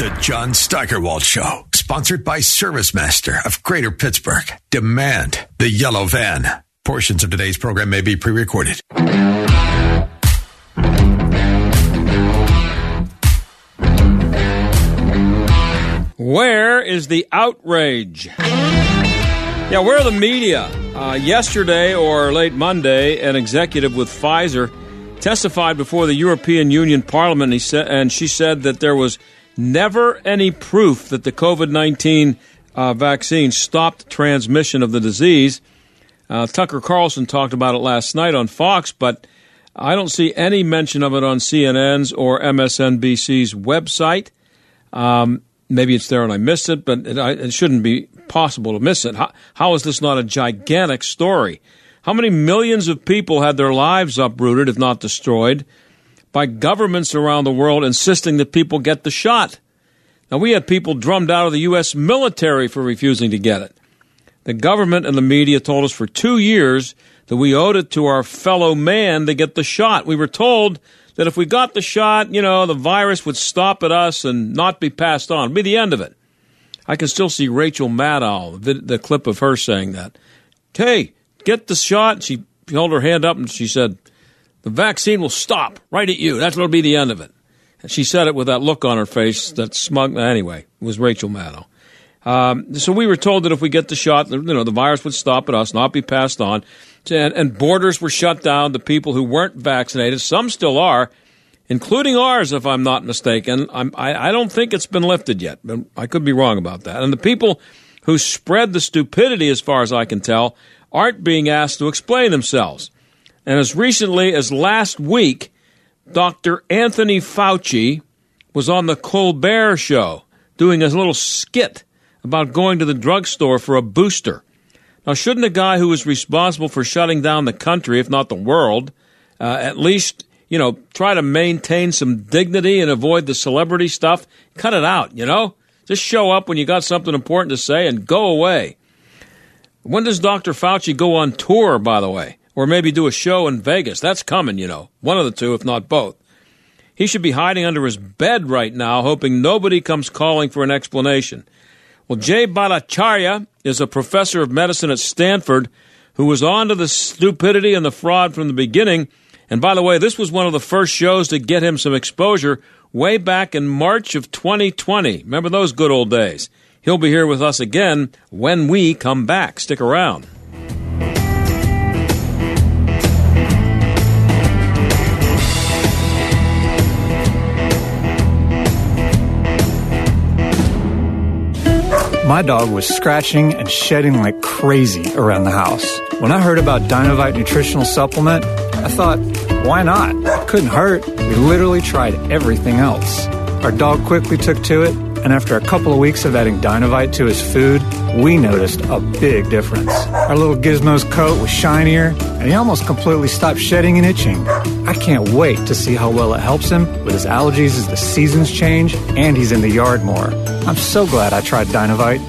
The John Steigerwald Show, sponsored by ServiceMaster of Greater Pittsburgh. Demand the yellow van. Portions of today's program may be pre recorded. Where is the outrage? Yeah, where are the media? Uh, yesterday or late Monday, an executive with Pfizer testified before the European Union Parliament, and, said, and she said that there was never any proof that the COVID 19 uh, vaccine stopped transmission of the disease. Uh, Tucker Carlson talked about it last night on Fox, but I don't see any mention of it on CNN's or MSNBC's website. Um, maybe it's there and I missed it, but it, it shouldn't be possible to miss it. How, how is this not a gigantic story? How many millions of people had their lives uprooted, if not destroyed, by governments around the world insisting that people get the shot? Now, we had people drummed out of the U.S. military for refusing to get it. The government and the media told us for two years that we owed it to our fellow man to get the shot. We were told that if we got the shot, you know, the virus would stop at us and not be passed on. It'd be the end of it. I can still see Rachel Maddow, the, the clip of her saying that. Hey, get the shot. She held her hand up and she said, The vaccine will stop right at you. That's what'll be the end of it. And she said it with that look on her face, that smug. Anyway, it was Rachel Maddow. Um, so we were told that if we get the shot, you know, the virus would stop at us, not be passed on. And, and borders were shut down to people who weren't vaccinated. Some still are, including ours, if I'm not mistaken. I'm, I, I don't think it's been lifted yet, but I could be wrong about that. And the people who spread the stupidity, as far as I can tell, aren't being asked to explain themselves. And as recently as last week, Dr. Anthony Fauci was on the Colbert Show doing a little skit about going to the drugstore for a booster. Now, shouldn't a guy who was responsible for shutting down the country, if not the world, uh, at least, you know, try to maintain some dignity and avoid the celebrity stuff? Cut it out, you know? Just show up when you got something important to say and go away. When does Dr. Fauci go on tour, by the way? Or maybe do a show in Vegas? That's coming, you know. One of the two, if not both. He should be hiding under his bed right now, hoping nobody comes calling for an explanation. Well, Jay Bhattacharya is a professor of medicine at Stanford who was on to the stupidity and the fraud from the beginning. And by the way, this was one of the first shows to get him some exposure way back in March of 2020. Remember those good old days? He'll be here with us again when we come back. Stick around. My dog was scratching and shedding like crazy around the house. When I heard about Dinovite nutritional supplement, I thought, why not? It Couldn't hurt. We literally tried everything else. Our dog quickly took to it, and after a couple of weeks of adding Dinovite to his food, we noticed a big difference. Our little Gizmo's coat was shinier, and he almost completely stopped shedding and itching. I can't wait to see how well it helps him with his allergies as the seasons change and he's in the yard more. I'm so glad I tried Dinovite.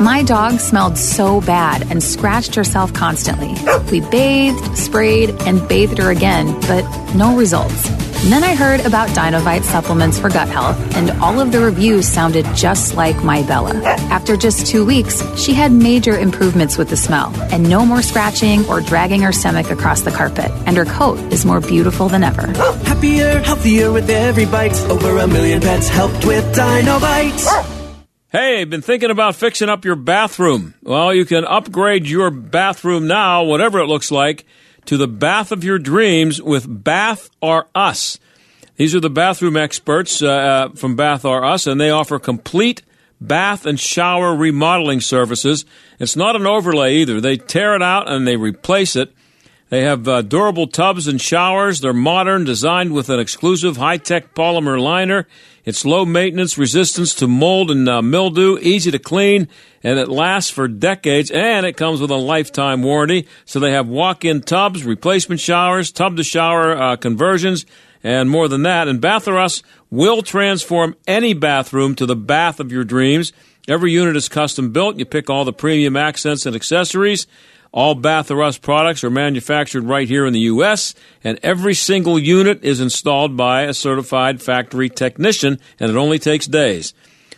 My dog smelled so bad and scratched herself constantly. We bathed, sprayed, and bathed her again, but no results. And then I heard about Dinovite supplements for gut health, and all of the reviews sounded just like my Bella. After just two weeks, she had major improvements with the smell, and no more scratching or dragging her stomach across the carpet. And her coat is more beautiful than ever. Happier, healthier with every bite. Over a million pets helped with Dinovite. Hey, been thinking about fixing up your bathroom? Well, you can upgrade your bathroom now, whatever it looks like to the bath of your dreams with Bath R Us. These are the bathroom experts uh, uh, from Bath R Us, and they offer complete bath and shower remodeling services. It's not an overlay either. They tear it out and they replace it. They have uh, durable tubs and showers. They're modern, designed with an exclusive high tech polymer liner. It's low maintenance, resistance to mold and uh, mildew, easy to clean, and it lasts for decades. And it comes with a lifetime warranty. So they have walk-in tubs, replacement showers, tub-to-shower uh, conversions, and more than that. And Bath R Us will transform any bathroom to the bath of your dreams. Every unit is custom built. You pick all the premium accents and accessories. All Bath R products are manufactured right here in the U.S., and every single unit is installed by a certified factory technician, and it only takes days.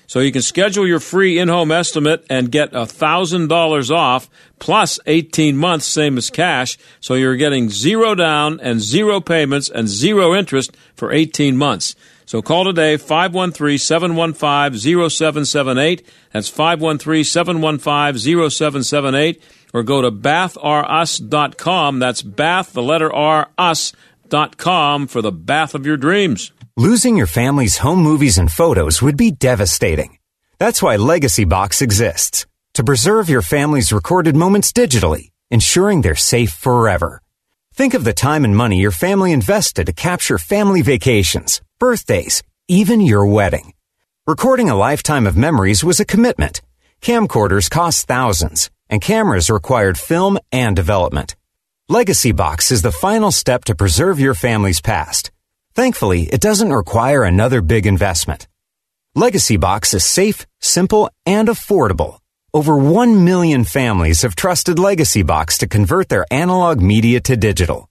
So you can schedule your free in-home estimate and get $1,000 off plus 18 months, same as cash. So you're getting zero down and zero payments and zero interest for 18 months. So call today, 513-715-0778. That's 513-715-0778 or go to bathrus.com. That's bath, the letter R, us.com for the bath of your dreams. Losing your family's home movies and photos would be devastating. That's why Legacy Box exists to preserve your family's recorded moments digitally, ensuring they're safe forever. Think of the time and money your family invested to capture family vacations, birthdays, even your wedding. Recording a lifetime of memories was a commitment. Camcorders cost thousands and cameras required film and development. Legacy Box is the final step to preserve your family's past. Thankfully, it doesn't require another big investment. Legacy Box is safe, simple, and affordable. Over 1 million families have trusted Legacy Box to convert their analog media to digital.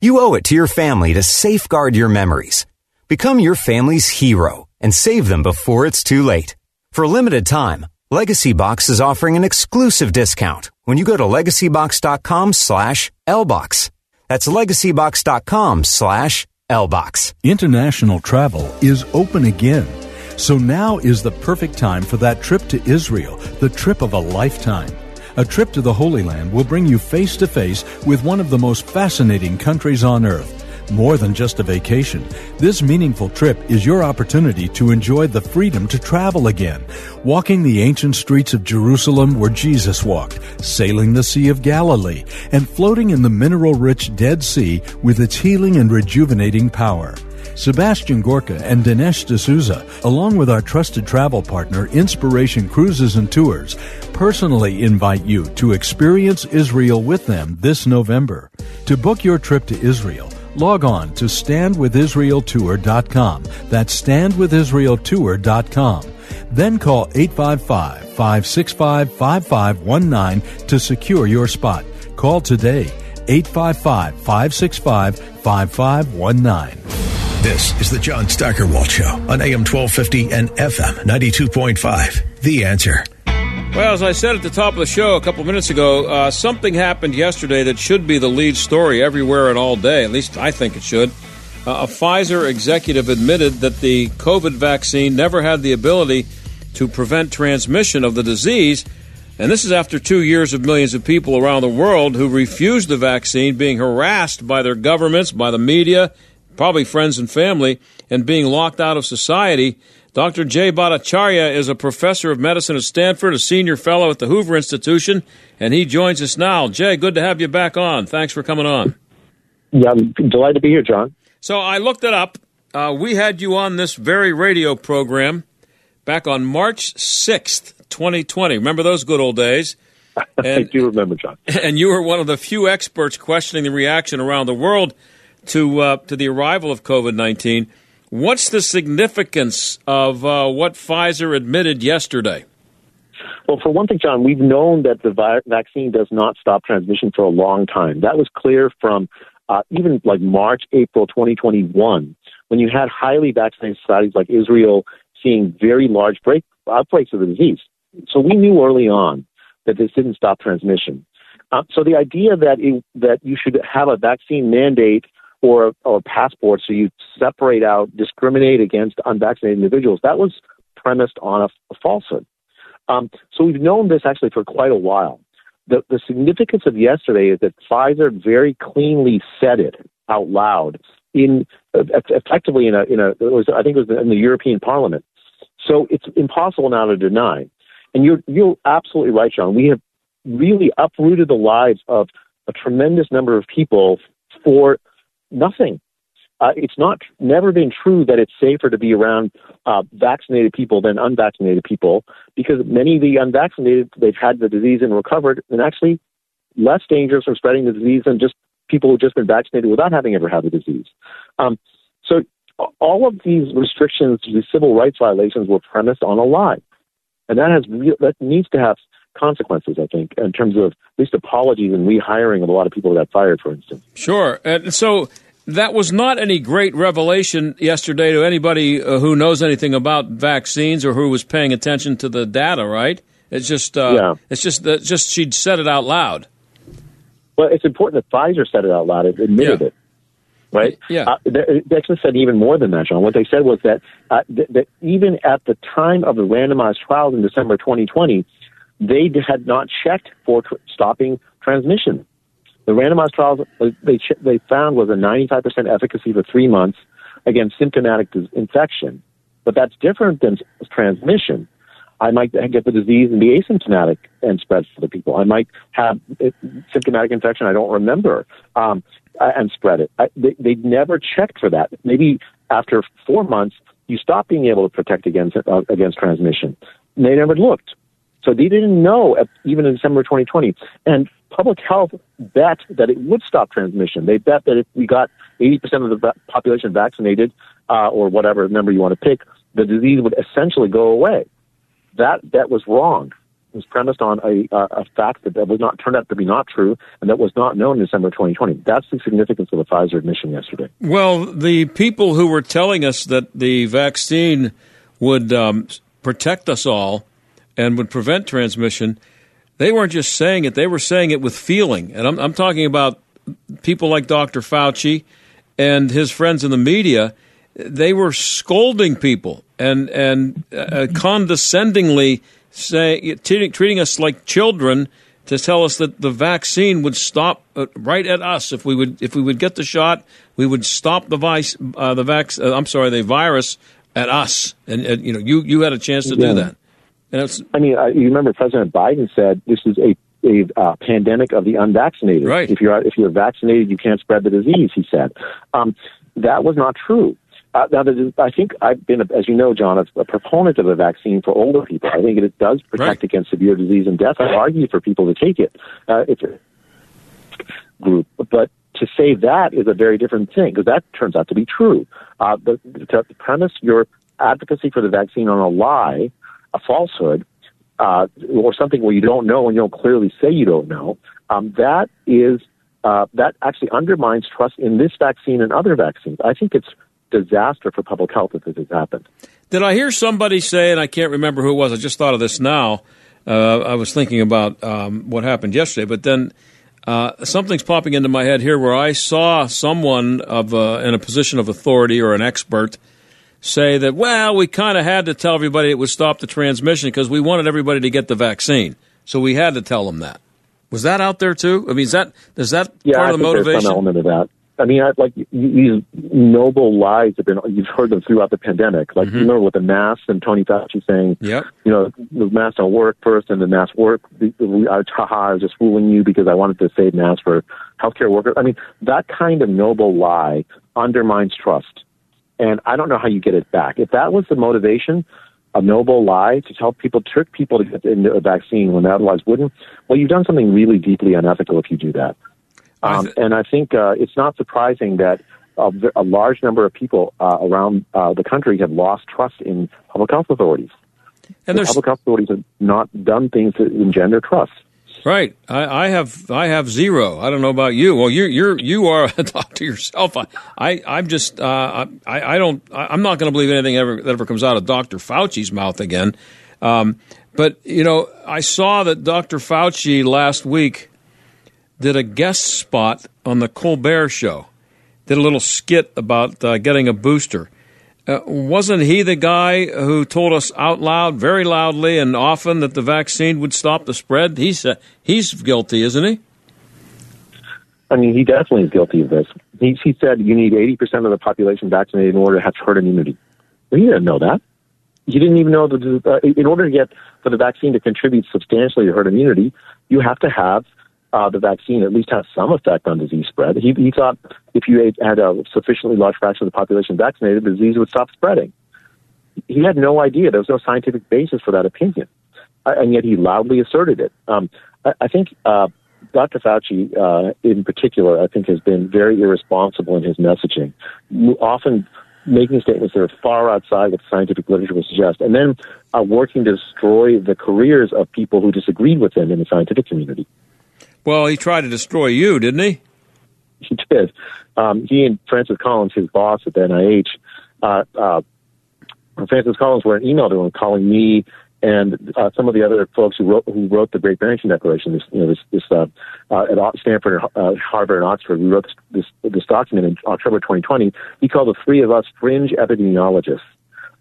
You owe it to your family to safeguard your memories. Become your family's hero and save them before it's too late. For a limited time, Legacy Box is offering an exclusive discount when you go to legacybox.com slash LBOX. That's legacybox.com slash LBOX. International travel is open again. So now is the perfect time for that trip to Israel, the trip of a lifetime. A trip to the Holy Land will bring you face to face with one of the most fascinating countries on earth more than just a vacation. This meaningful trip is your opportunity to enjoy the freedom to travel again, walking the ancient streets of Jerusalem where Jesus walked, sailing the Sea of Galilee, and floating in the mineral rich Dead Sea with its healing and rejuvenating power. Sebastian Gorka and Dinesh D'Souza, along with our trusted travel partner Inspiration Cruises and Tours, personally invite you to experience Israel with them this November. To book your trip to Israel, log on to standwithisraeltour.com. That's standwithisraeltour.com. Then call 855 565 5519 to secure your spot. Call today 855 565 5519. This is the John Steigerwald Show on AM 1250 and FM 92.5. The answer. Well, as I said at the top of the show a couple minutes ago, uh, something happened yesterday that should be the lead story everywhere and all day. At least I think it should. Uh, a Pfizer executive admitted that the COVID vaccine never had the ability to prevent transmission of the disease. And this is after two years of millions of people around the world who refused the vaccine being harassed by their governments, by the media, probably friends and family, and being locked out of society Dr. Jay Bhattacharya is a professor of medicine at Stanford, a senior fellow at the Hoover Institution, and he joins us now. Jay, good to have you back on. Thanks for coming on. Yeah, I'm delighted to be here, John. So I looked it up. Uh, we had you on this very radio program back on March 6th, 2020. Remember those good old days? And, I do remember, John. And you were one of the few experts questioning the reaction around the world to uh, to the arrival of COVID 19. What's the significance of uh, what Pfizer admitted yesterday? Well, for one thing, John, we've known that the vi- vaccine does not stop transmission for a long time. That was clear from uh, even like March, April 2021, when you had highly vaccinated societies like Israel seeing very large break, outbreaks of the disease. So we knew early on that this didn't stop transmission. Uh, so the idea that it, that you should have a vaccine mandate or or passports, so you separate out, discriminate against unvaccinated individuals. That was premised on a, a falsehood. Um, so we've known this actually for quite a while. The, the significance of yesterday is that Pfizer very cleanly said it out loud in uh, effectively in a in a was, I think it was in the European Parliament. So it's impossible now to deny. And you're you're absolutely right, John. We have really uprooted the lives of a tremendous number of people for nothing. uh, it's not never been true that it's safer to be around uh, vaccinated people than unvaccinated people because many of the unvaccinated they've had the disease and recovered and actually less dangerous from spreading the disease than just people who've just been vaccinated without having ever had the disease. Um, so all of these restrictions, these civil rights violations, were premised on a lie, and that has real, that needs to have consequences. I think in terms of at least apologies and rehiring of a lot of people that got fired, for instance. Sure, and so that was not any great revelation yesterday to anybody uh, who knows anything about vaccines or who was paying attention to the data, right? It's just, uh, yeah. it's just that just she'd said it out loud. Well, it's important that Pfizer said it out loud. It admitted Yeah. it, right? Yeah. Uh, they, they actually said even more than that, John. What they said was that uh, th- that even at the time of the randomized trials in December 2020, they had not checked for tr- stopping transmission. The randomized trials uh, they ch- they found was a 95% efficacy for three months against symptomatic dis- infection, but that's different than transmission. I might get the disease and be asymptomatic and spread to other people. I might have uh, symptomatic infection I don't remember um, and spread it. I, they, they never checked for that. Maybe after four months, you stop being able to protect against uh, against transmission. They never looked. So they didn't know, even in December 2020. And public health bet that it would stop transmission. They bet that if we got 80% of the population vaccinated, uh, or whatever number you want to pick, the disease would essentially go away. That bet was wrong. It was premised on a, uh, a fact that, that was not turned out to be not true and that was not known in December 2020. That's the significance of the Pfizer admission yesterday. Well, the people who were telling us that the vaccine would um, protect us all and would prevent transmission, they weren't just saying it, they were saying it with feeling. And I'm, I'm talking about people like Dr. Fauci and his friends in the media. They were scolding people and, and uh, condescendingly say, treating, treating us like children to tell us that the vaccine would stop uh, right at us if we would if we would get the shot, we would stop the vice uh, the vac- uh, I'm sorry the virus at us, and, and you know you you had a chance to Yeah. do that. And it's, I mean, you remember President Biden said this is a a uh, pandemic of the unvaccinated. Right. If you're if you're vaccinated, you can't spread the disease. He said um, that was not true. Uh, now, I think I've been, as you know, John, a, a proponent of the vaccine for older people. I think it does protect against severe disease and death. I argue for people to take it. Uh, it's a group, but to say that is a very different thing because that turns out to be true. Uh, the, to premise your advocacy for the vaccine on a lie, a falsehood, uh, or something where you don't know and you don't clearly say you don't know, um, that is uh, that actually undermines trust in this vaccine and other vaccines. I think it's disaster for public health if this has happened. Did I hear somebody say, and I can't remember who it was, I just thought of this now. Uh, I was thinking about um, what happened yesterday, but then uh, something's popping into my head here where I saw someone of uh, in a position of authority or an expert say that, well, we kind of had to tell everybody it would stop the transmission because we wanted everybody to get the vaccine. So we had to tell them that. Was that out there too? I mean, is that is that Yeah, part I of the there's motivation? some element of that. I mean, I, like these noble lies have been you've heard them throughout the pandemic. Like you remember with the masks and Tony Fauci saying, Mm-hmm. Yep. you know, the masks don't work first, and the masks work. I, haha, I was just fooling you because I wanted to save masks for healthcare workers. I mean, that kind of noble lie undermines trust, and I don't know how you get it back. If that was the motivation, a noble lie to tell people, trick people to get into a vaccine when they otherwise wouldn't, well, you've done something really deeply unethical if you do that. Um, and I think uh, it's not surprising that a large number of people uh, around uh, the country have lost trust in public health authorities. And the public health authorities have not done things to engender trust. Right. I, I have I have zero. I don't know about you. Well, you're you're you are a doctor yourself. I, I I'm just uh, I I don't I, I'm not going to believe anything ever that ever comes out of Dr. Fauci's mouth again. Um, but you know, I saw that Dr. Fauci last week did a guest spot on the Colbert Show. Did a little skit about uh, getting a booster. Uh, wasn't he the guy who told us out loud, very loudly and often, that the vaccine would stop the spread? He's uh, he's guilty, isn't he? I mean, he definitely is guilty of this. He, he said you need 80% of the population vaccinated in order to have herd immunity. Well, he didn't know that. He didn't even know that uh, in order to get for the vaccine to contribute substantially to herd immunity, you have to have uh, the vaccine at least has some effect on disease spread. He, he thought if you had a sufficiently large fraction of the population vaccinated, the disease would stop spreading. He had no idea. There was no scientific basis for that opinion, uh, and yet he loudly asserted it. Um, I, I think uh, Dr. Fauci, uh, in particular, I think has been very irresponsible in his messaging, often making statements that are far outside what scientific literature would suggest, and then uh, working to destroy the careers of people who disagreed with him in the scientific community. Well, he tried to destroy you, didn't he? He did. Um, he and Francis Collins, his boss at the NIH, uh, uh, Francis Collins were an email to him calling me and uh, some of the other folks who wrote who wrote the Great Barrington Declaration. This, you know, this, this uh, uh, at Stanford, uh, Harvard, and Oxford. We wrote this, this, this document in October 2020. He called the three of us fringe epidemiologists,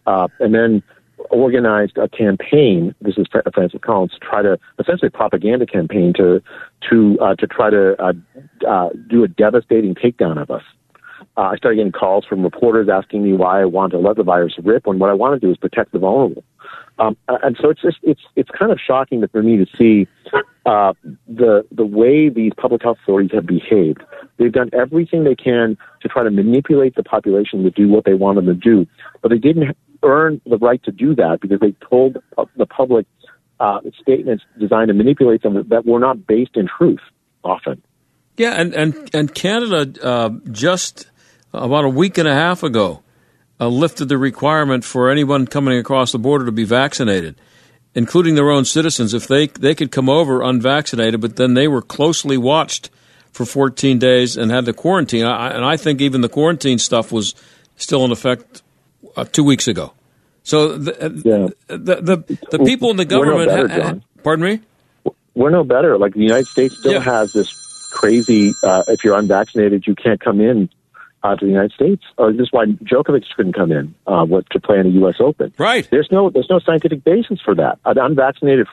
uh, and then organized a campaign. This is Francis Collins to try to essentially propaganda campaign to to uh, to try to uh, uh, do a devastating takedown of us. Uh, I started getting calls from reporters asking me why I want to let the virus rip when what I want to do is protect the vulnerable. Um, and so it's just it's it's kind of shocking for me to see uh, the the way these public health authorities have behaved. They've done everything they can to try to manipulate the population to do what they want them to do, but they didn't earn the right to do that because they told the public uh, statements designed to manipulate them that were not based in truth often. Yeah, and and and Canada uh, just about a week and a half ago uh, lifted the requirement for anyone coming across the border to be vaccinated, including their own citizens. If they they could come over unvaccinated, but then they were closely watched for 14 days and had to quarantine. I, and I think even the quarantine stuff was still in effect uh, two weeks ago. So the, uh, yeah. the, the, the, people in the government. No better, ha, pardon me? We're no better. Like the United States still yeah. has this crazy uh, if you're unvaccinated, you can't come in uh, to the United States. Or this is why Djokovic couldn't come in uh, what, to play in the U.S. Open. Right. There's no there's no scientific basis for that. An unvaccinated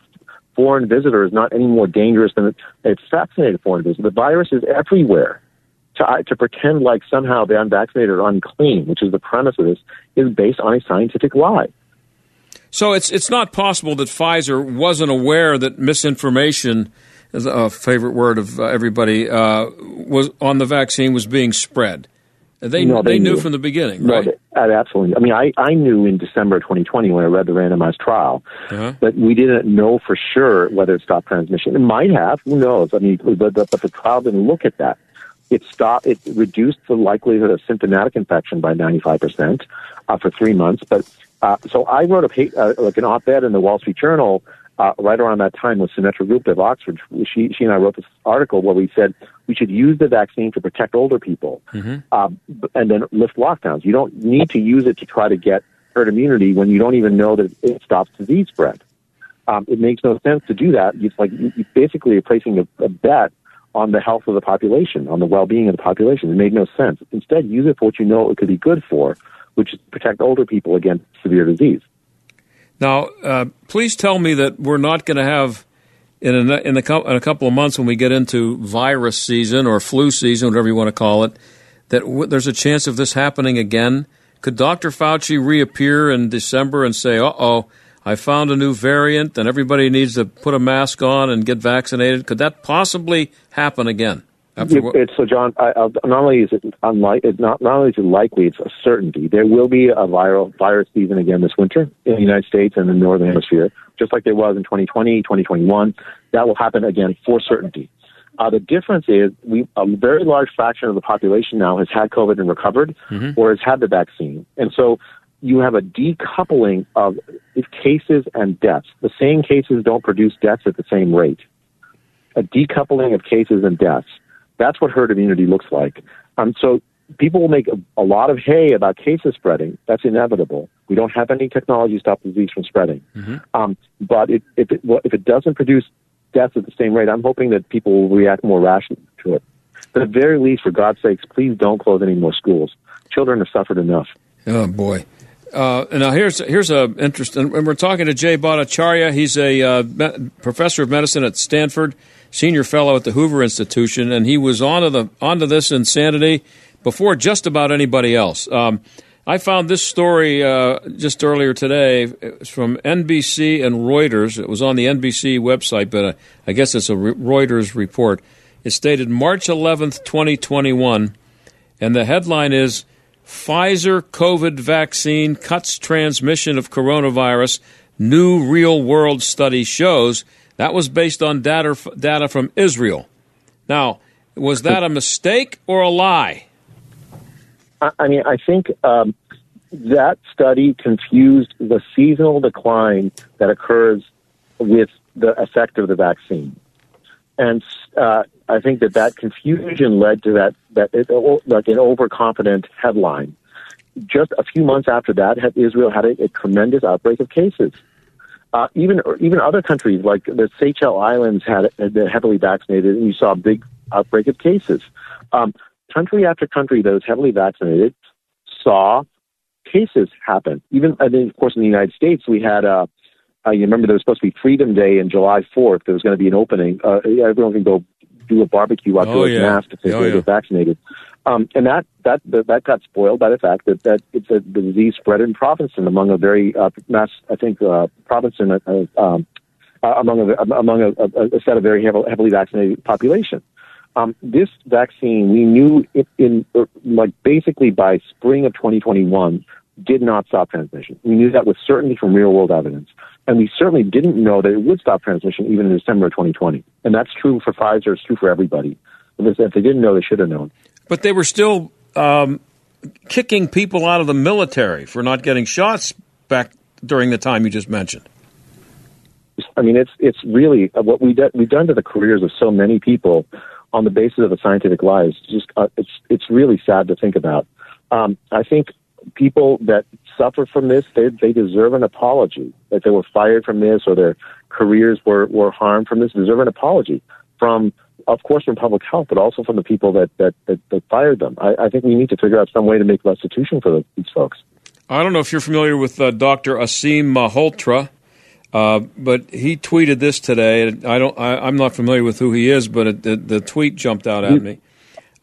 foreign visitor is not any more dangerous than a vaccinated foreign visitor. The virus is everywhere. To, to pretend like somehow the unvaccinated are unclean, which is the premise of this, is based on a scientific lie. So it's it's not possible that Pfizer wasn't aware that misinformation, is a favorite word of uh, everybody, uh, was on the vaccine was being spread. They no, they, they knew. knew. from the beginning, right? No, absolutely. I mean, I, I knew in December 2020 when I read the randomized trial uh-huh. that we didn't know for sure whether it stopped transmission. It might have. Who knows? I mean, but, but the trial didn't look at that. It stopped. It reduced the likelihood of symptomatic infection by 95 percent uh, for three months. But uh, so I wrote a uh, like an op-ed in the Wall Street Journal uh, right around that time with Sunetra Gupta of Oxford. She, she and I wrote this article where we said we should use the vaccine to protect older people mm-hmm. um, and then lift lockdowns. You don't need to use it to try to get herd immunity when you don't even know that it stops disease spread. Um, it makes no sense to do that. It's like you, you basically are placing a, a bet on the health of the population, on the well-being of the population. It made no sense. Instead, use it for what you know it could be good for, which is protect older people against severe disease. Now, uh, please tell me that we're not going to have in a, in, a, in a couple of months when we get into virus season or flu season, whatever you want to call it, that w- there's a chance of this happening again. Could Dr. Fauci reappear in December and say, "Uh oh"? I found a new variant and everybody needs to put a mask on and get vaccinated. Could that possibly happen again? It's, so, John. I, I, not only is it unlike, it not, not only is it likely, it's a certainty. There will be a viral virus season again this winter in the United States and the northern hemisphere, just like there was in 2020, 2021. That will happen again for certainty. Uh, the difference is we a very large fraction of the population now has had COVID and recovered, mm-hmm. or has had the vaccine, and so you have a decoupling of cases and deaths. The same cases don't produce deaths at the same rate. A decoupling of cases and deaths. That's what herd immunity looks like. Um, so people will make a, a, lot of hay about cases spreading. That's inevitable. We don't have any technology to stop the disease from spreading. Mm-hmm. Um, but it, if, it, if it doesn't produce deaths at the same rate, I'm hoping that people will react more rationally to it. But at the very least, for God's sakes, please don't close any more schools. Children have suffered enough. Oh boy. Uh, now here's here's a interest, and we're talking to Jay Bhattacharya. He's a uh, me- professor of medicine at Stanford senior fellow at the Hoover Institution, and he was onto the onto this insanity before just about anybody else. Um, I found this story uh, just earlier today. It was from NBC and Reuters. It was on the NBC website, but uh, I guess it's a Reuters report. It stated March 11th, 2021, and the headline is Pfizer COVID vaccine cuts transmission of coronavirus. New real world study shows. That was based on data, data from Israel. Now, was that a mistake or a lie? I mean, I think um, that study confused the seasonal decline that occurs with the effect of the vaccine, and uh, I think that that confusion led to that that like an overconfident headline. Just a few months after that, Israel had a, a tremendous outbreak of cases. Uh, even even other countries like the Seychelles Islands had, been heavily vaccinated, and you saw a big outbreak of cases. Um, country after country that was heavily vaccinated saw cases happen. Even, I mean, of course, in the United States, we had, uh, uh, you remember there was supposed to be Freedom Day in July 4th. There was going to be an opening. Uh, everyone can go do a barbecue after oh, yeah. masked if they oh, yeah. get vaccinated. Um, and that, that, that, got spoiled by the fact that, that it's a, the disease spread in Provincetown among a very, uh, mass, I think, uh, Provincetown, uh, um, uh, among a, among a, a, a set of very heavily, heavily vaccinated population. Um, this vaccine, we knew it in er, like basically by spring of 2021, did not stop transmission. We knew that with certainty from real world evidence. And we certainly didn't know that it would stop transmission even in December of 2020. And that's true for Pfizer, it's true for everybody. If they didn't know, they should have known. But they were still um, kicking people out of the military for not getting shots back during the time you just mentioned. I mean, it's it's really uh, what we do, we've done to the careers of so many people on the basis of a scientific lie is just uh, it's it's really sad to think about. Um, I think people that suffer from this they they deserve an apology. That they were fired from this or their careers were were harmed from this deserve an apology from of course from public health, but also from the people that that that, that fired them. I, I think we need to figure out some way to make restitution for these folks. I don't know if you're familiar with uh, Dr. Aseem Malhotra. Uh, but he tweeted this today. I don't. I, am not familiar with who he is, but it, the, the, tweet jumped out at me.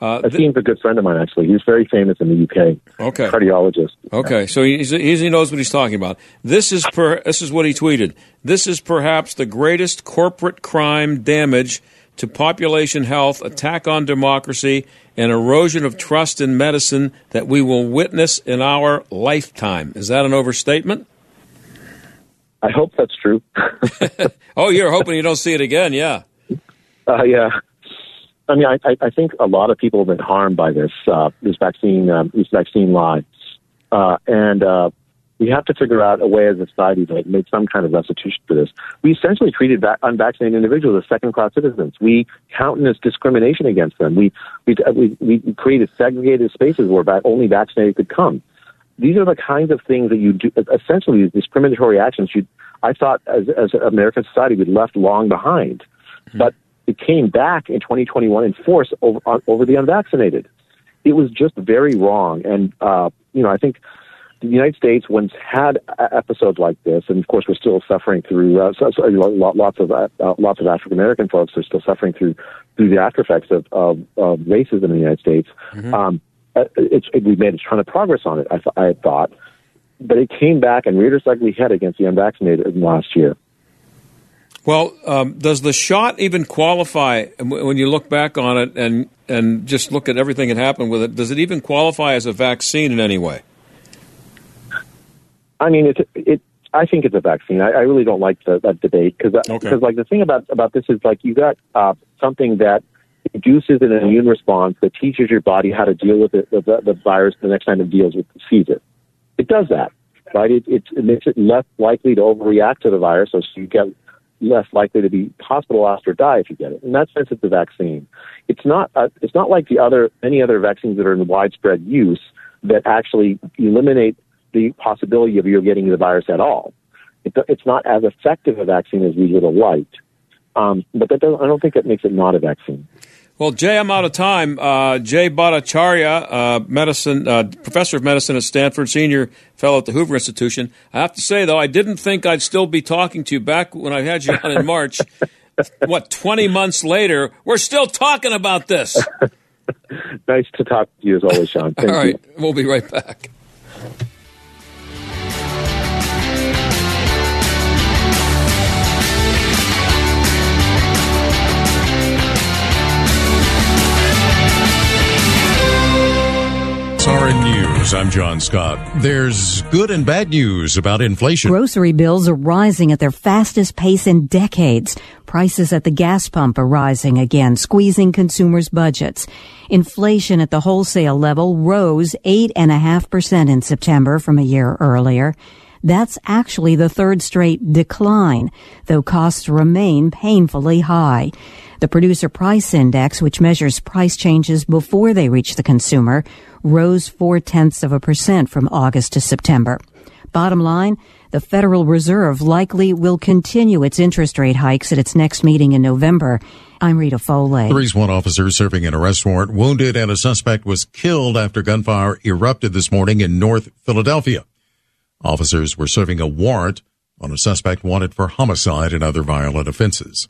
Uh, Aseem's a good friend of mine, actually. He's very famous in the UK. Okay, cardiologist. Okay, so he's, he's, he knows what he's talking about. This is per, this is what he tweeted. This is perhaps the greatest corporate crime damage to population health, attack on democracy, and erosion of trust in medicine that we will witness in our lifetime. Is that an overstatement? I hope that's true. oh, you're hoping you don't see it again, yeah. Uh, yeah. I mean, I, I think a lot of people have been harmed by this uh, this vaccine um, this vaccine lie, uh, and uh, we have to figure out a way as a society to make some kind of restitution for this. We essentially treated va- unvaccinated individuals as second class citizens. We countenance discrimination against them. We we we, we created segregated spaces where only vaccinated could come these are the kinds of things that you do. Essentially, discriminatory actions. You, I thought, as as American society, we left long behind, mm-hmm. but it came back in 2021 in force over over the unvaccinated. It was just very wrong, and uh, you know, I think the United States once had episodes like this, and of course, we're still suffering through. Uh, so, so, lots of uh, lots of African American folks are still suffering through through the after effects of, of, of racism in the United States. Mm-hmm. Um, uh, it's, it, we made a ton of progress on it, I, th- I thought. But it came back and reared its ugly head against the unvaccinated last year. Well, um, does the shot even qualify when you look back on it and and just look at everything that happened with it? Does it even qualify as a vaccine in any way? I mean, it it. I think it's a vaccine. I, I really don't like the, that debate because because okay. like the thing about about this is like you got uh, something that induces an immune response that teaches your body how to deal with it, the, the virus the next time it deals with sees it. It does that, right? It, it, it makes it less likely to overreact to the virus, so you get less likely to be hospitalized or die if you get it. In that sense, it's a vaccine. It's not. Uh, it's not like the other any other vaccines that are in widespread use that actually eliminate the possibility of you getting the virus at all. It, it's not as effective a vaccine as we would have liked. Um, but that I don't think that makes it not a vaccine. Well, Jay, I'm out of time. Uh, Jay Bhattacharya, uh, medicine uh, professor of medicine at Stanford, senior fellow at the Hoover Institution. I have to say, though, I didn't think I'd still be talking to you back when I had you on in March. what, 20 months later, we're still talking about this. nice to talk to you as always, Sean. Thank All right, you. we'll be right back. SRN News. I'm John Scott. There's good and bad news about inflation. Grocery bills are rising at their fastest pace in decades. Prices at the gas pump are rising again, squeezing consumers' budgets. Inflation at the wholesale level rose 8.5% in September from a year earlier. That's actually the third straight decline, though costs remain painfully high. The producer price index, which measures price changes before they reach the consumer, rose four tenths of a percent from August to September. Bottom line, the Federal Reserve likely will continue its interest rate hikes at its next meeting in November. I'm Rita Foley. Three SWAT officers serving an arrest warrant wounded and a suspect was killed after gunfire erupted this morning in North Philadelphia. Officers were serving a warrant on a suspect wanted for homicide and other violent offenses.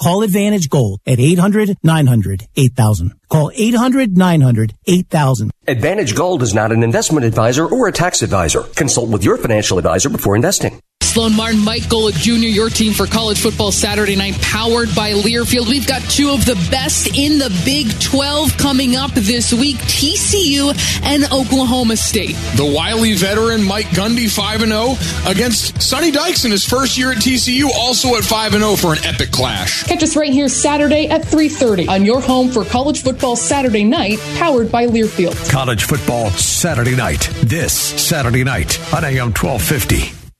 Call Advantage Gold at 800-900-8000. Call 800-900-8000. Advantage Gold is not an investment advisor or a tax advisor. Consult with your financial advisor before investing. Sloan Martin, Mike Golick Jr., your team for college football Saturday night, powered by Learfield. We've got two of the best in the Big 12 coming up this week TCU and Oklahoma State. The wily veteran Mike Gundy, 5 0, against Sonny Dykes in his first year at TCU, also at 5 0 for an epic clash. Catch us right here Saturday at 3.30 on your home for college football Saturday night, powered by Learfield. College football Saturday night. This Saturday night on AM 1250.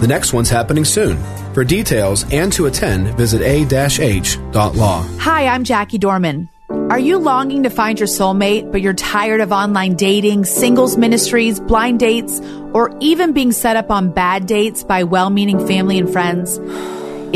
The next one's happening soon. For details and to attend, visit a-h.law. Hi, I'm Jackie Dorman. Are you longing to find your soulmate, but you're tired of online dating, singles ministries, blind dates, or even being set up on bad dates by well meaning family and friends?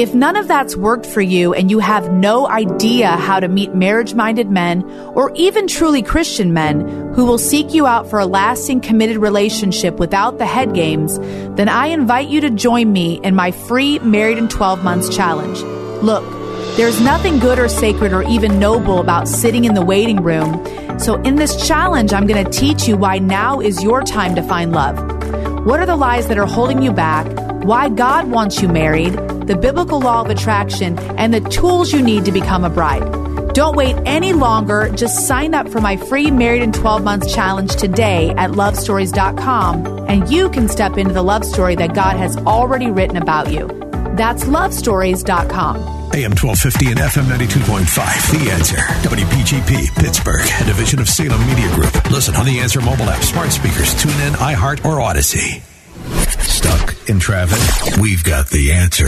If none of that's worked for you and you have no idea how to meet marriage minded men or even truly Christian men who will seek you out for a lasting committed relationship without the head games, then I invite you to join me in my free Married in 12 Months challenge. Look, there's nothing good or sacred or even noble about sitting in the waiting room. So in this challenge, I'm going to teach you why now is your time to find love. What are the lies that are holding you back? Why God wants you married? The biblical law of attraction, and the tools you need to become a bride. Don't wait any longer. Just sign up for my free Married in 12 Months challenge today at lovestories.com, and you can step into the love story that God has already written about you. That's lovestories.com. AM 1250 and FM 92.5. The Answer. WPGP, Pittsburgh, a division of Salem Media Group. Listen on the Answer mobile app, smart speakers, tune in, iHeart, or Audacy. Stuck in traffic? We've got the answer.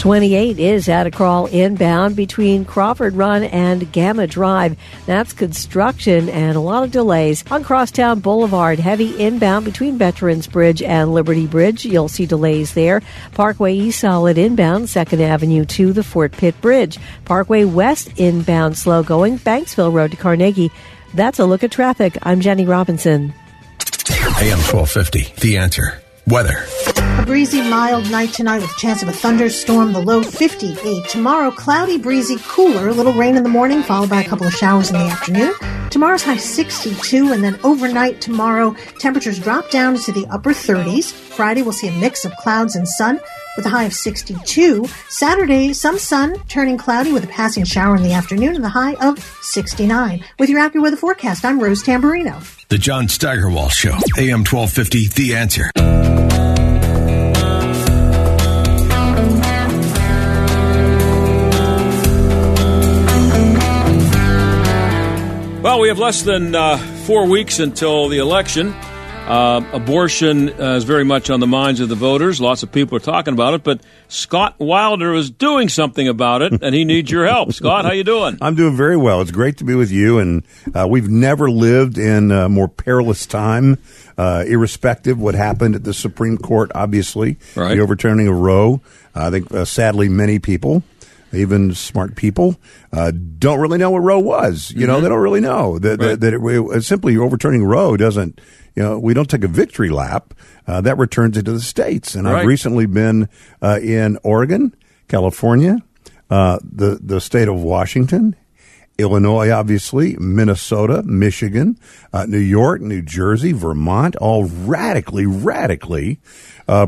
28 is at a crawl inbound between Crawford Run and Gamma Drive. That's construction and a lot of delays. On Crosstown Boulevard, heavy inbound between Veterans Bridge and Liberty Bridge. You'll see delays there. Parkway East solid inbound, 2nd Avenue to the Fort Pitt Bridge. Parkway West inbound slow going, Banksville Road to Carnegie. That's a look at traffic. I'm Jenny Robinson. AM 1250, The Answer. Weather. A breezy, mild night tonight with a chance of a thunderstorm, the low 58. Tomorrow, cloudy, breezy, cooler, a little rain in the morning, followed by a couple of showers in the afternoon. Tomorrow's high 62, and then overnight tomorrow, temperatures drop down to the upper 30s. Friday, we'll see a mix of clouds and sun with a high of 62. Saturday, some sun turning cloudy with a passing shower in the afternoon and the high of 69. With your AccuWeather forecast, I'm Rose Tamburino. The John Steigerwald Show, AM 1250, The Answer. Well, we have less than uh, four weeks until the election. Uh, abortion uh, is very much on the minds of the voters. Lots of people are talking about it, but Scott Wilder is doing something about it, and he needs your help. Scott, how you doing? I'm doing very well. It's great to be with you, and uh, we've never lived in a more perilous time, uh, irrespective what happened at the Supreme Court. Obviously, Right. the overturning of Roe. I think, uh, sadly, many people. Even smart people uh, don't really know what Roe was. You know, Mhm. they don't really know that that, that it, it- simply overturning Roe doesn't. You know, we don't take a victory lap. Uh, that returns it to the states. And I've recently been uh, in Oregon, California, uh, the the state of Washington, Illinois, obviously, Minnesota, Michigan, uh, New York, New Jersey, Vermont, all radically, radically, uh,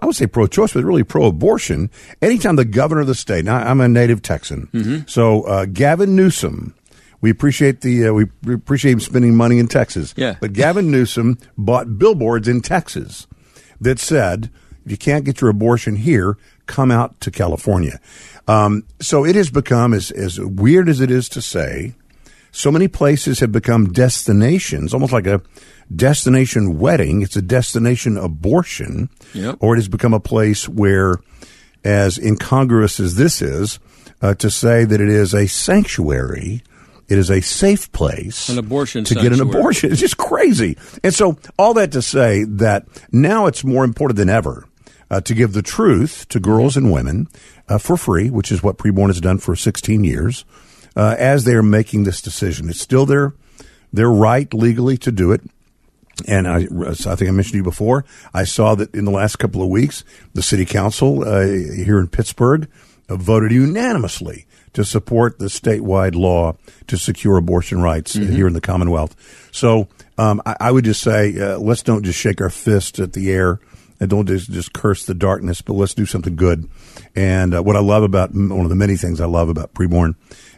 I would say pro-choice, but really pro-abortion. Anytime the governor of the state, now I'm a native Texan, so uh, Gavin Newsom. We appreciate the uh, we appreciate him spending money in Texas. Yeah. But Gavin Newsom bought billboards in Texas that said, if you can't get your abortion here, come out to California. Um, so it has become, as, as weird as it is to say, so many places have become destinations, almost like a destination wedding. It's a destination abortion. Yep. Or it has become a place where, as incongruous as this is, uh, to say that it is a sanctuary, it is a safe place An abortion to get an abortion. It's just crazy. And so, all that to say that now it's more important than ever uh, to give the truth to girls and women uh, for free, which is what preborn has done for 16 years, uh, as they are making this decision. It's still their their right legally to do it. And I, I think I mentioned to you before. I saw that in the last couple of weeks, the city council uh, here in Pittsburgh uh, voted unanimously to support the statewide law to secure abortion rights Mhm. here in the Commonwealth. So um, I, I would just say, uh, let's don't just shake our fists at the air and don't just, just curse the darkness, but let's do something good. And uh, what I love about one of the many things I love about preborn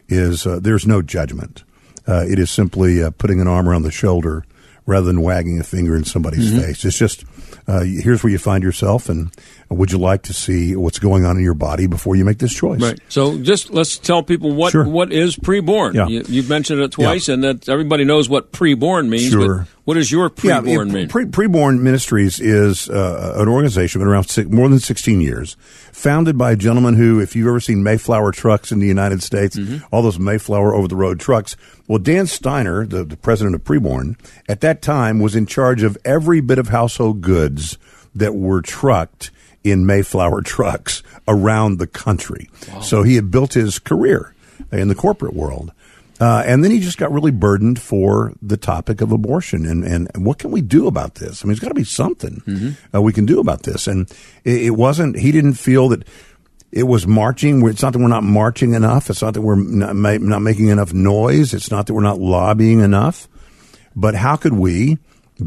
is uh, there's no judgment. Uh, it is simply uh, putting an arm around the shoulder rather than wagging a finger in somebody's Mhm. face. It's just uh, here's where you find yourself, and would you like to see what's going on in your body before you make this choice? Right. So just let's tell people what Sure. what is preborn. Yeah. You, you've mentioned it twice, and that everybody knows what preborn means. but Sure. What does your preborn yeah, mean? Pre- Preborn Ministries is uh, an organization been around six, more than 16 years, founded by a gentleman who, if you've ever seen Mayflower trucks in the United States, Mm-hmm. all those Mayflower over the road trucks. Well, Dan Steiner, the, the president of Preborn, at that time was in charge of every bit of household goods that were trucked in Mayflower trucks around the country. So he had built his career in the corporate world. Uh, and then he just got really burdened for the topic of abortion and, and what can we do about this? I mean, there's got to be something uh, we can do about this. And it, it wasn't, he didn't feel that it was marching. It's not that we're not marching enough. It's not that we're not, ma- not making enough noise. It's not that we're not lobbying enough. But how could we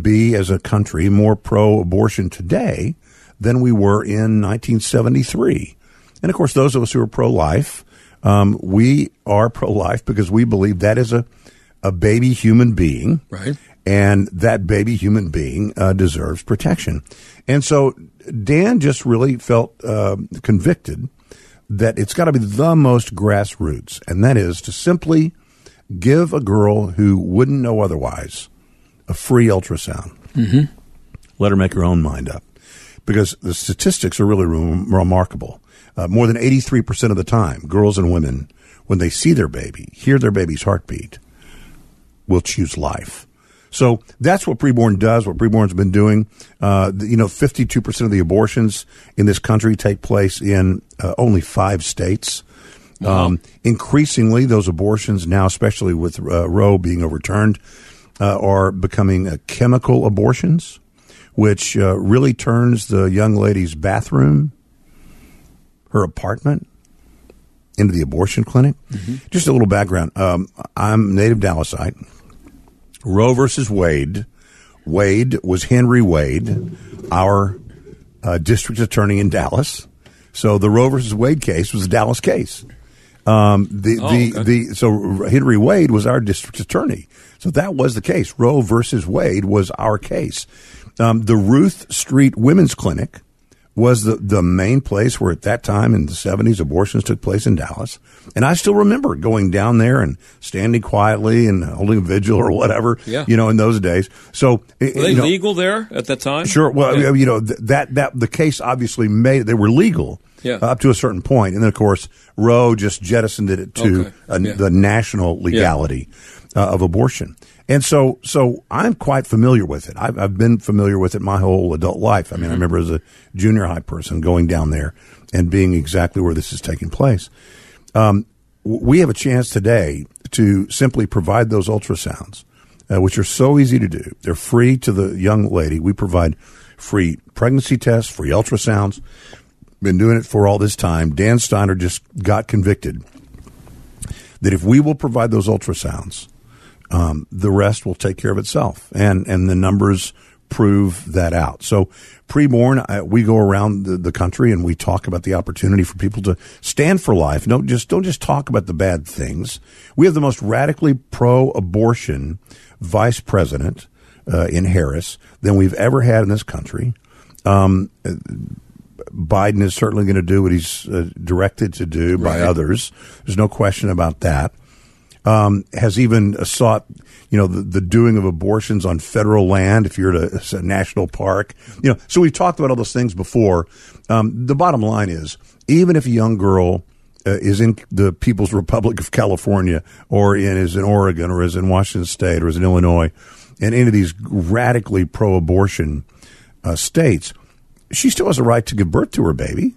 be, as a country, more pro abortion today than we were in 1973? And of course, those of us who are pro life, um, we are pro life because we believe that is a, a baby human being. Right. And that baby human being uh, deserves protection. And so Dan just really felt uh, convicted that it's got to be the most grassroots, and that is to simply give a girl who wouldn't know otherwise a free ultrasound. Mm-hmm. Let her make her own mind up. Because the statistics are really rem- remarkable. Uh, more than 83% of the time, girls and women, when they see their baby, hear their baby's heartbeat, will choose life. So that's what preborn does. What preborn's been doing. Uh, you know, fifty-two percent of the abortions in this country take place in uh, only five states. Um, increasingly, those abortions now, especially with uh, Roe being overturned, uh, are becoming uh, chemical abortions, which uh, really turns the young lady's bathroom, her apartment, into the abortion clinic. Just a little background. Um, I'm native Dallasite. Roe versus Wade. Wade was Henry Wade, our uh, district attorney in Dallas. So the Roe versus Wade case was a Dallas case. Um, the Oh, the okay. the so Henry Wade was our district attorney. So that was the case. Roe versus Wade was our case. Um, the Ruth Street Women's Clinic was the, the main place where at that time in the 70s abortions took place in Dallas. And I still remember going down there and standing quietly and holding a vigil or whatever, Yeah. you know, in those days. So, Were you they know, legal there at that time? Sure. Well, Yeah. you know that that the case obviously made they were legal Yeah. up to a certain point, and then of course Roe just jettisoned it to Okay. uh, Yeah. the national legality uh, of abortion. And so, so I'm quite familiar with it. I've, I've been familiar with it my whole adult life. I mean, I remember as a junior high person going down there and being exactly where this is taking place. Um, we have a chance today to simply provide those ultrasounds, uh, which are so easy to do. They're free to the young lady. We provide free pregnancy tests, free ultrasounds. Been doing it for all this time. Dan Steiner just got convicted that if we will provide those ultrasounds, um, the rest will take care of itself, and and the numbers prove that out. So, preborn, uh, we go around the, the country and we talk about the opportunity for people to stand for life. Don't just don't just talk about the bad things. We have the most radically pro-abortion vice president uh, in Harris than we've ever had in this country. Um, Biden is certainly going to do what he's uh, directed to do by Right. others. There's no question about that um, has even sought, you know, the, the doing of abortions on federal land. If you're at a, a national park, you know, so we've talked about all those things before. Um, the bottom line is, even if a young girl uh, is in the People's Republic of California, or in, is in Oregon, or is in Washington State, or is in Illinois, in any of these radically pro-abortion uh, states, she still has a right to give birth to her baby.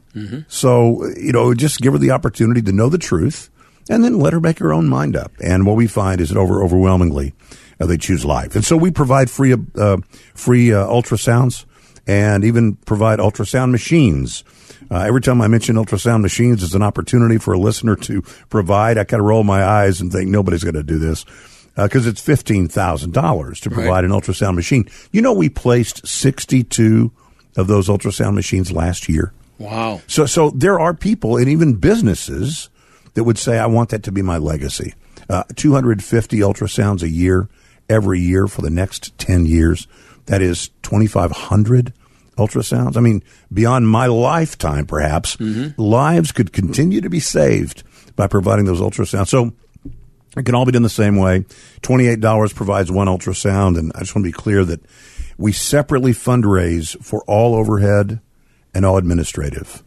So, you know, just give her the opportunity to know the truth and then let her make her own mind up. And what we find is that over overwhelmingly, uh, they choose life. And so we provide free, uh, free uh, ultrasounds and even provide ultrasound machines. Uh, every time I mention ultrasound machines, it's an opportunity for a listener to provide. I kind of roll my eyes and think nobody's going to do this because it's fifteen thousand dollars to provide an ultrasound machine. You know, we placed sixty-two of those ultrasound machines last year. Wow. So, so there are people and even businesses that would say, "I want that to be my legacy." Uh, 250 ultrasounds a year, every year for the next 10 years. That is 2,500 ultrasounds. I mean, beyond my lifetime, perhaps lives could continue to be saved by providing those ultrasounds. So. It can all be done the same way. $28 provides one ultrasound. And I just want to be clear that we separately fundraise for all overhead and all administrative.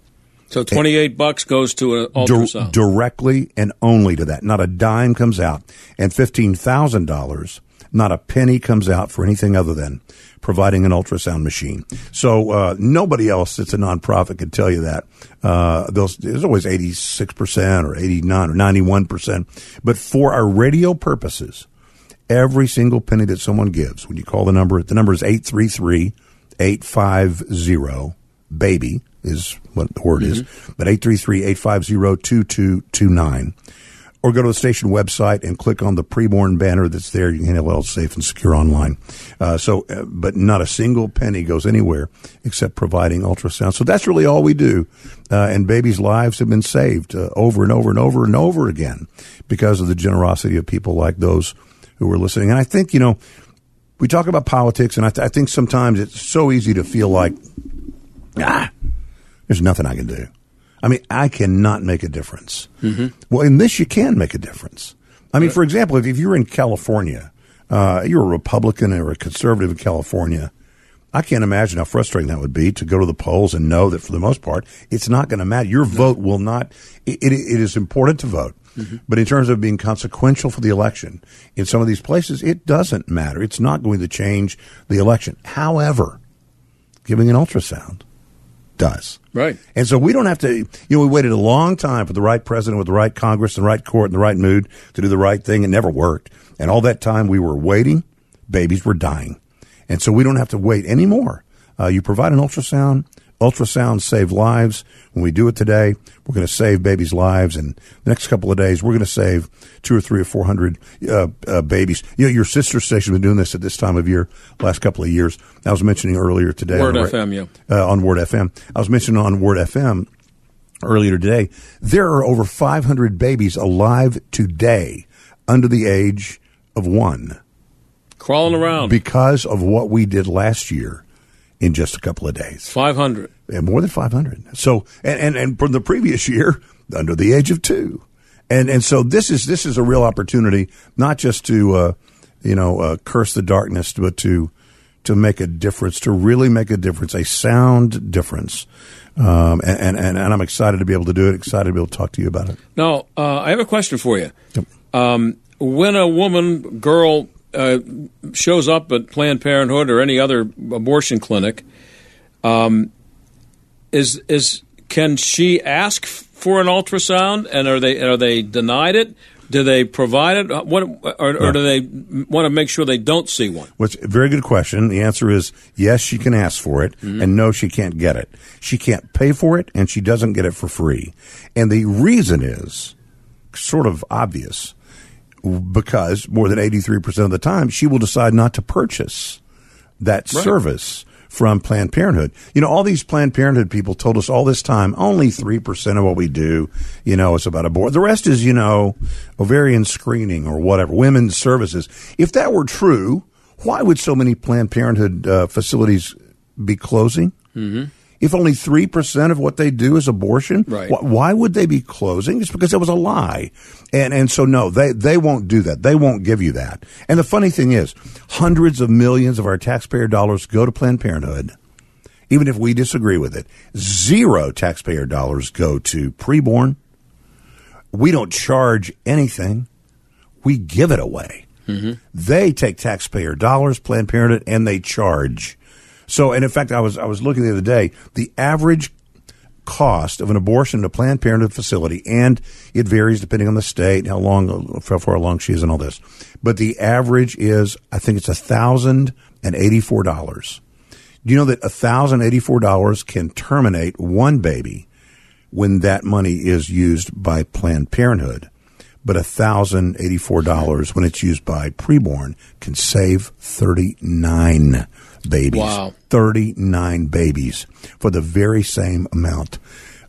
So 28 bucks goes to an ultrasound. directly and only to that. Not a dime comes out. And $15,000, not a penny comes out for anything other than providing an ultrasound machine. So uh, nobody else that's a nonprofit could tell you that. Uh, those, there's always 86% or 89 or 91%. But for our radio purposes, every single penny that someone gives, when you call the number, the number is 833 850 baby is what the word is, but 833-850-2229. Or go to the station website and click on the preborn banner that's there. You can have it all safe and secure online. Uh, so, uh, but not a single penny goes anywhere except providing ultrasound. So that's really all we do. Uh, and babies' lives have been saved uh, over and over and over and over again because of the generosity of people like those who are listening. And I think, you know, we talk about politics, and I, th- I think sometimes it's so easy to feel like, ah, there's nothing I can do. I mean, I cannot make a difference. Well, in this, you can make a difference. I mean, for example, if, if you're in California, uh, you're a Republican or a conservative in California, I can't imagine how frustrating that would be to go to the polls and know that for the most part, it's not going to matter. Your vote will not, it, it, it is important to vote. But in terms of being consequential for the election, in some of these places, it doesn't matter. It's not going to change the election. However, giving an ultrasound does. Right. And so we don't have to, you know, we waited a long time for the right president with the right Congress and the right court and the right mood to do the right thing. It never worked. And all that time we were waiting, babies were dying. And so we don't have to wait anymore. Uh, you provide an ultrasound, Ultrasounds save lives. When we do it today, we're going to save babies' lives. And the next couple of days, we're going to save two or three or four hundred uh, uh, babies. You know, your sister station's been doing this at this time of year, last couple of years. I was mentioning earlier today. Word on, FM, yeah. Uh, on Word FM. I was mentioning on Word FM earlier today. There are over 500 babies alive today under the age of one Crawling around. because of what we did last year in just a couple of days. 500. Yeah, more than 500. So, and, and, and from the previous year, under the age of two. And, and so this is, this is a real opportunity, not just to, uh, you know, uh, curse the darkness, but to, to make a difference, to really make a difference, a sound difference. Um, and, and, and I'm excited to be able to do it, excited to be able to talk to you about it. Now, uh, I have a question for you. Um, when a woman, girl, uh, shows up at Planned Parenthood or any other abortion clinic, um, is is can she ask for an ultrasound, and are they are they denied it? Do they provide it? What, or, or do they want to make sure they don't see one? Which a very good question. The answer is yes, she can ask for it, and no, she can't get it. She can't pay for it, and she doesn't get it for free. And the reason is sort of obvious because more than 83% of the time she will decide not to purchase that Right. service from Planned Parenthood. You know, all these Planned Parenthood people told us all this time only 3% of what we do, you know, is about abortion. The rest is, you know, ovarian screening or whatever, women's services. If that were true, why would so many Planned Parenthood uh, facilities be closing? Mm-hmm. If only 3% of what they do is abortion, Right. wh- why would they be closing? It's because it was a lie. And, and so, no, they, they won't do that. They won't give you that. And the funny thing is, hundreds of millions of our taxpayer dollars go to Planned Parenthood, even if we disagree with it. Zero taxpayer dollars go to preborn. We don't charge anything, we give it away. Mm-hmm. They take taxpayer dollars, Planned Parenthood, and they charge. So, and in fact, I was I was looking the other day. The average cost of an abortion in a Planned Parenthood facility, and it varies depending on the state, how long, how long she is, and all this. But the average is, I think it's a thousand and eighty-four dollars. Do you know that a thousand eighty-four dollars can terminate one baby when that money is used by Planned Parenthood? But a thousand eighty-four dollars when it's used by preborn can save thirty-nine babies. Wow. 39 babies for the very same amount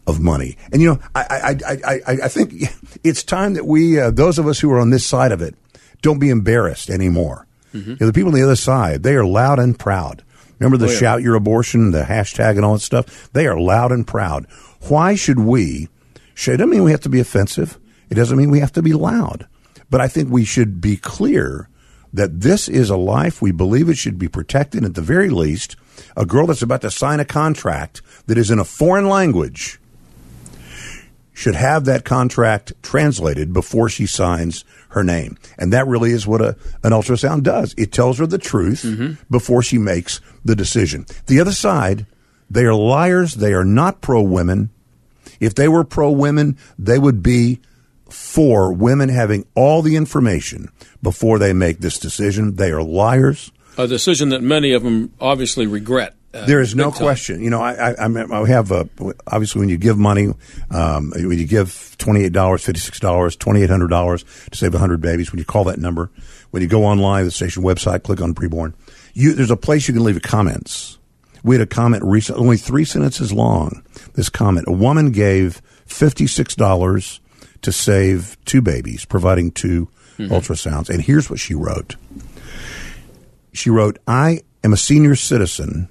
of money. And you know, I, I, I, I, I think it's time that we, uh, those of us who are on this side of it, don't be embarrassed anymore. Mm-hmm. You know, the people on the other side, they are loud and proud. Remember the Oh, yeah. shout your abortion, the hashtag and all that stuff? They are loud and proud. Why should we? Should, doesn't mean we have to be offensive. It doesn't mean we have to be loud. But I think we should be clear that this is a life we believe it should be protected at the very least. A girl that's about to sign a contract that is in a foreign language should have that contract translated before she signs her name. And that really is what a, an ultrasound does. It tells her the truth mm-hmm. before she makes the decision. The other side, they are liars. They are not pro women. If they were pro women, they would be for women having all the information before they make this decision. They are liars. A decision that many of them obviously regret. uh, There is no question. You know, I, I, I I have a, obviously when you give money, um, when you give twenty eight dollars, fifty six dollars, twenty eight hundred dollars to save hundred babies, when you call that number, when you go online, the station website, click on preborn, you there's a place you can leave comments. We had a comment recently, only three sentences long. This comment: a woman gave fifty six dollars to save two babies, providing 2 mm-hmm. ultrasounds, and here's what she wrote. She wrote, "I am a senior citizen."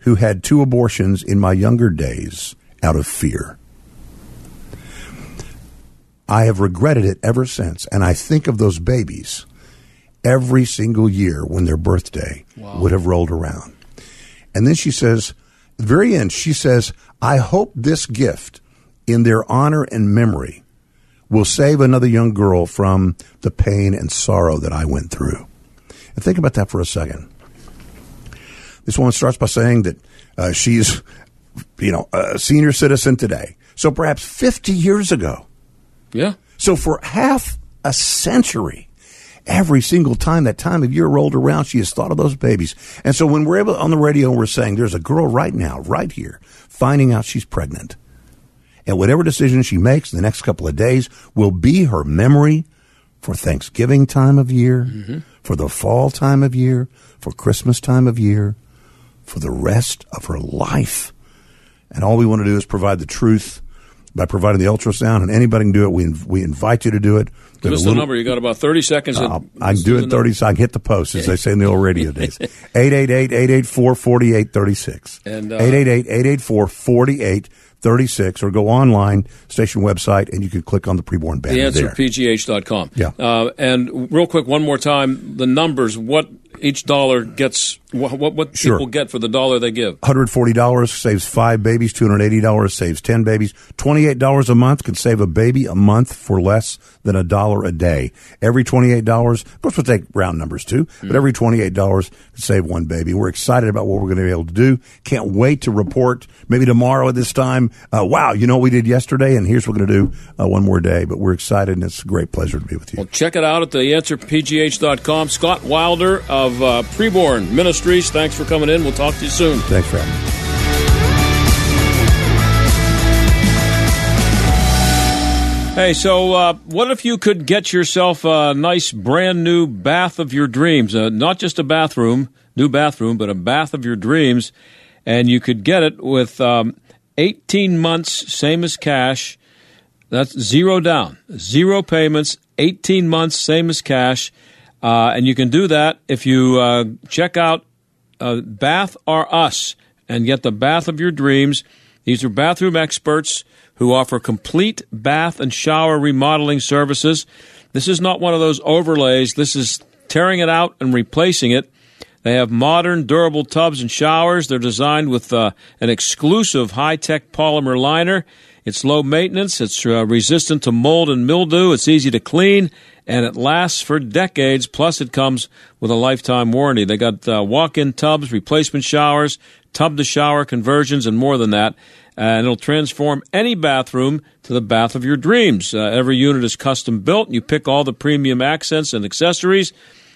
who had two abortions in my younger days out of fear. I have regretted it ever since, and I think of those babies every single year when their birthday would have rolled around. And then she says, the very end, she says, I hope this gift in their honor and memory will save another young girl from the pain and sorrow that I went through. And think about that for a second. This woman starts by saying that uh, she's, you know, a senior citizen today. So perhaps 50 years ago. Yeah. So for half a century, every single time that time of year rolled around, she has thought of those babies. And so when we're able on the radio, we're saying there's a girl right now, right here, finding out she's pregnant. And whatever decision she makes in the next couple of days will be her memory for Thanksgiving time of year, mm-hmm. for the fall time of year, for Christmas time of year, for the rest of her life. And all we want to do is provide the truth by providing the ultrasound, and anybody can do it. We we invite you to do it. Give us the number. You got about 30 seconds. Uh, I can do it in 30 seconds. I can hit the post, as they say in the old radio days. 888-884-4836. And, uh, 888-884-4836. Or go online, station website, and you can click on the preborn banner The answer, there. pgh.com. Yeah. Uh, and real quick, one more time, the numbers. What each dollar gets what what, what Sure. people get for the dollar they give. $140 saves five babies. $280 saves 10 babies. $28 a month can save a baby a month for less than a dollar a day. Every $28, of course, we'll take round numbers too, but every $28 can save one baby. We're excited about what we're going to be able to do. Can't wait to report maybe tomorrow at this time. Uh, wow, you know what we did yesterday, and here's what we're going to do uh, one more day. But we're excited, and it's a great pleasure to be with you. Well, check it out at theanswerpgh.com. Scott Wilder of uh, Preborn Ministries, thanks for coming in. We'll talk to you soon. Thanks for having me. Hey, so uh, what if you could get yourself a nice brand new bath of your dreams? Uh, not just a bathroom, new bathroom, but a bath of your dreams. And you could get it with um, 18 months, same as cash. That's zero down, zero payments, 18 months, same as cash. Uh, and you can do that if you uh, check out uh, Bath R Us and get the bath of your dreams. These are bathroom experts who offer complete bath and shower remodeling services. This is not one of those overlays. This is tearing it out and replacing it. They have modern, durable tubs and showers. They're designed with uh, an exclusive high tech polymer liner. It's low maintenance, it's uh, resistant to mold and mildew, it's easy to clean, and it lasts for decades. Plus, it comes with a lifetime warranty. They got uh, walk in tubs, replacement showers, tub to shower conversions, and more than that. And it'll transform any bathroom to the bath of your dreams. Uh, every unit is custom built. You pick all the premium accents and accessories.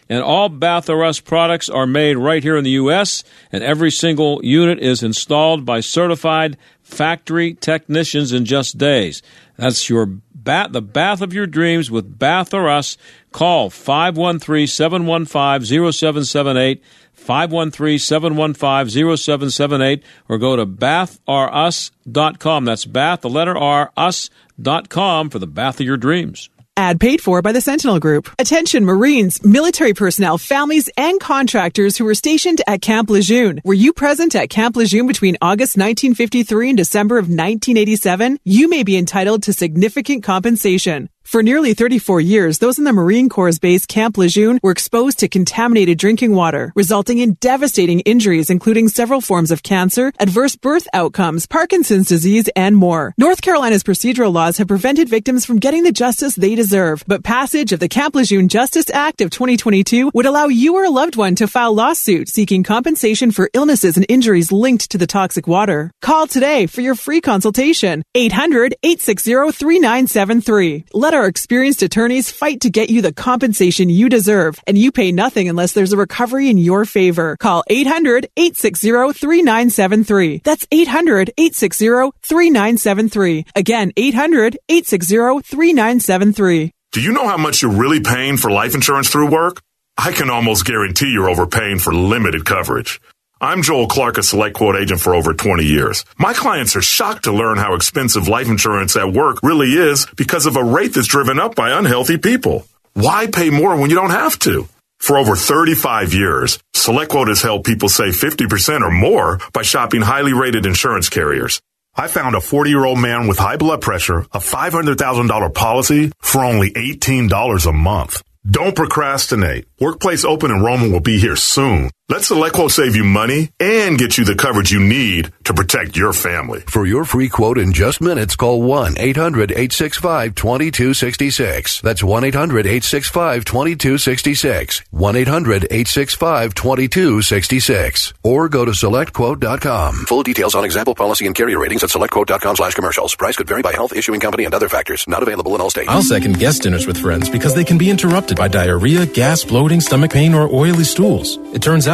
And all Bath products are made right here in the U.S., and every single unit is installed by certified factory technicians in just days. That's your bat, the bath of your dreams with Bath R Us. Call 513-715-0778, 513-715-0778, or go to bathrus.com. That's bath, the letter R, us.com for the bath of your dreams. Ad paid for by the Sentinel Group. Attention Marines, military personnel, families, and contractors who were stationed at Camp Lejeune. Were you present at Camp Lejeune between August 1953 and December of 1987? You may be entitled to significant compensation. For nearly 34 years, those in the Marine Corps base Camp Lejeune were exposed to contaminated drinking water, resulting in devastating injuries, including several forms of cancer, adverse birth outcomes, Parkinson's disease, and more. North Carolina's procedural laws have prevented victims from getting the justice they deserve, but passage of the Camp Lejeune Justice Act of 2022 would allow you or a loved one to file lawsuit seeking compensation for illnesses and injuries linked to the toxic water. Call today for your free consultation. 800-860-3973. Let our experienced attorneys fight to get you the compensation you deserve, and you pay nothing unless there's a recovery in your favor. Call 800-860-3973. That's 800-860-3973. Again, 800-860-3973. Do you know how much you're really paying for life insurance through work? I can almost guarantee you're overpaying for limited coverage. I'm Joel Clark, a select quote agent for over 20 years. My clients are shocked to learn how expensive life insurance at work really is because of a rate that's driven up by unhealthy people. Why pay more when you don't have to? For over 35 years, SelectQuote has helped people save 50% or more by shopping highly rated insurance carriers. I found a 40 year old man with high blood pressure, a $500,000 policy for only $18 a month. Don't procrastinate. Workplace open enrollment will be here soon. Let SelectQuote save you money and get you the coverage you need to protect your family. For your free quote in just minutes, call 1-800-865-2266. That's 1-800-865-2266. 1-800-865-2266. Or go to SelectQuote.com. Full details on example policy and carrier ratings at SelectQuote.com slash commercials. Price could vary by health, issuing company, and other factors. Not available in all states. I'll second guest dinners with friends because they can be interrupted by diarrhea, gas, bloating, stomach pain, or oily stools. It turns out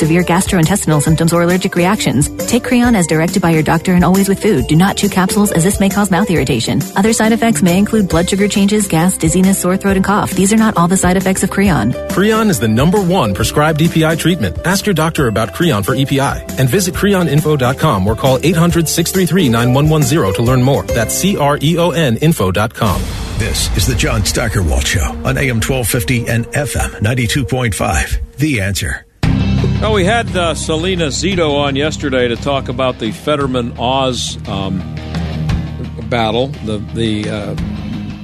severe gastrointestinal symptoms or allergic reactions. Take Creon as directed by your doctor and always with food. Do not chew capsules as this may cause mouth irritation. Other side effects may include blood sugar changes, gas, dizziness, sore throat, and cough. These are not all the side effects of Creon. Creon is the number one prescribed EPI treatment. Ask your doctor about Creon for EPI and visit creoninfo.com or call 800-633-9110 to learn more. That's C-R-E-O-N info.com. This is the John Steigerwald Show on AM 1250 and FM 92.5. The answer. Well, we had uh, Selena Zito on yesterday to talk about the Fetterman Oz um, battle, the the uh,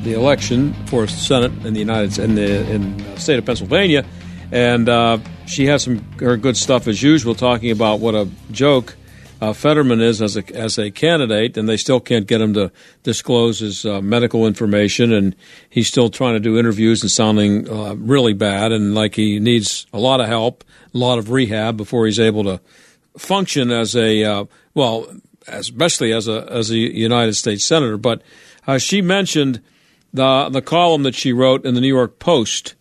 the election for Senate in the United in the in the state of Pennsylvania, and uh, she has some her good stuff as usual, talking about what a joke uh, Fetterman is as a as a candidate, and they still can't get him to disclose his uh, medical information, and he's still trying to do interviews and sounding uh, really bad, and like he needs a lot of help, a lot of rehab before he's able to function as a uh, well, especially as a as a United States senator. But uh, she mentioned the the column that she wrote in the New York Post,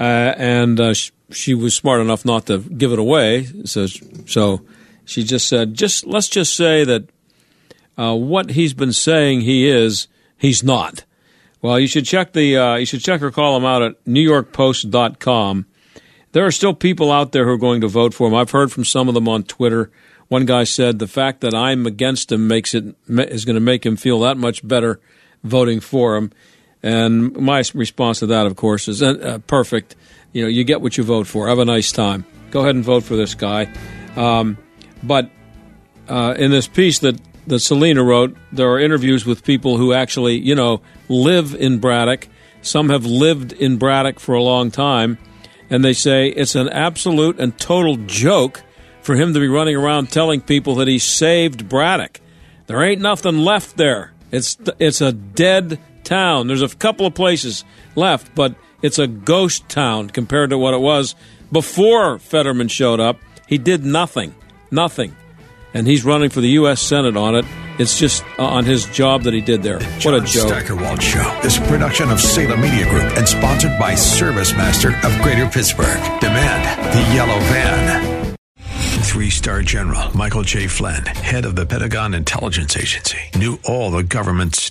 uh, and sh- she was smart enough not to give it away. So so she just said, just let's just say that uh, what he's been saying he is, he's not. Well, you should check the uh, you should check her column out at NewYorkPost.com. There are still people out there who are going to vote for him. I've heard from some of them on Twitter. One guy said the fact that I'm against him makes it is going to make him feel that much better voting for him. And my response to that, of course, is uh, perfect. You know, you get what you vote for. Have a nice time. Go ahead and vote for this guy. Um, but uh, in this piece that, that Selena wrote, there are interviews with people who actually, you know, live in Braddock. Some have lived in Braddock for a long time. And they say it's an absolute and total joke for him to be running around telling people that he saved Braddock. There ain't nothing left there. It's it's a dead town. There's a couple of places left, but it's a ghost town compared to what it was before Fetterman showed up. He did nothing. Nothing. And he's running for the U.S. Senate on it. It's just uh, on his job that he did there. John what a joke. Steigerwald Show is a production of Salem Media Group and sponsored by Service Master of Greater Pittsburgh. Demand the yellow van. Three star general Michael J. Flynn, head of the Pentagon Intelligence Agency, knew all the government's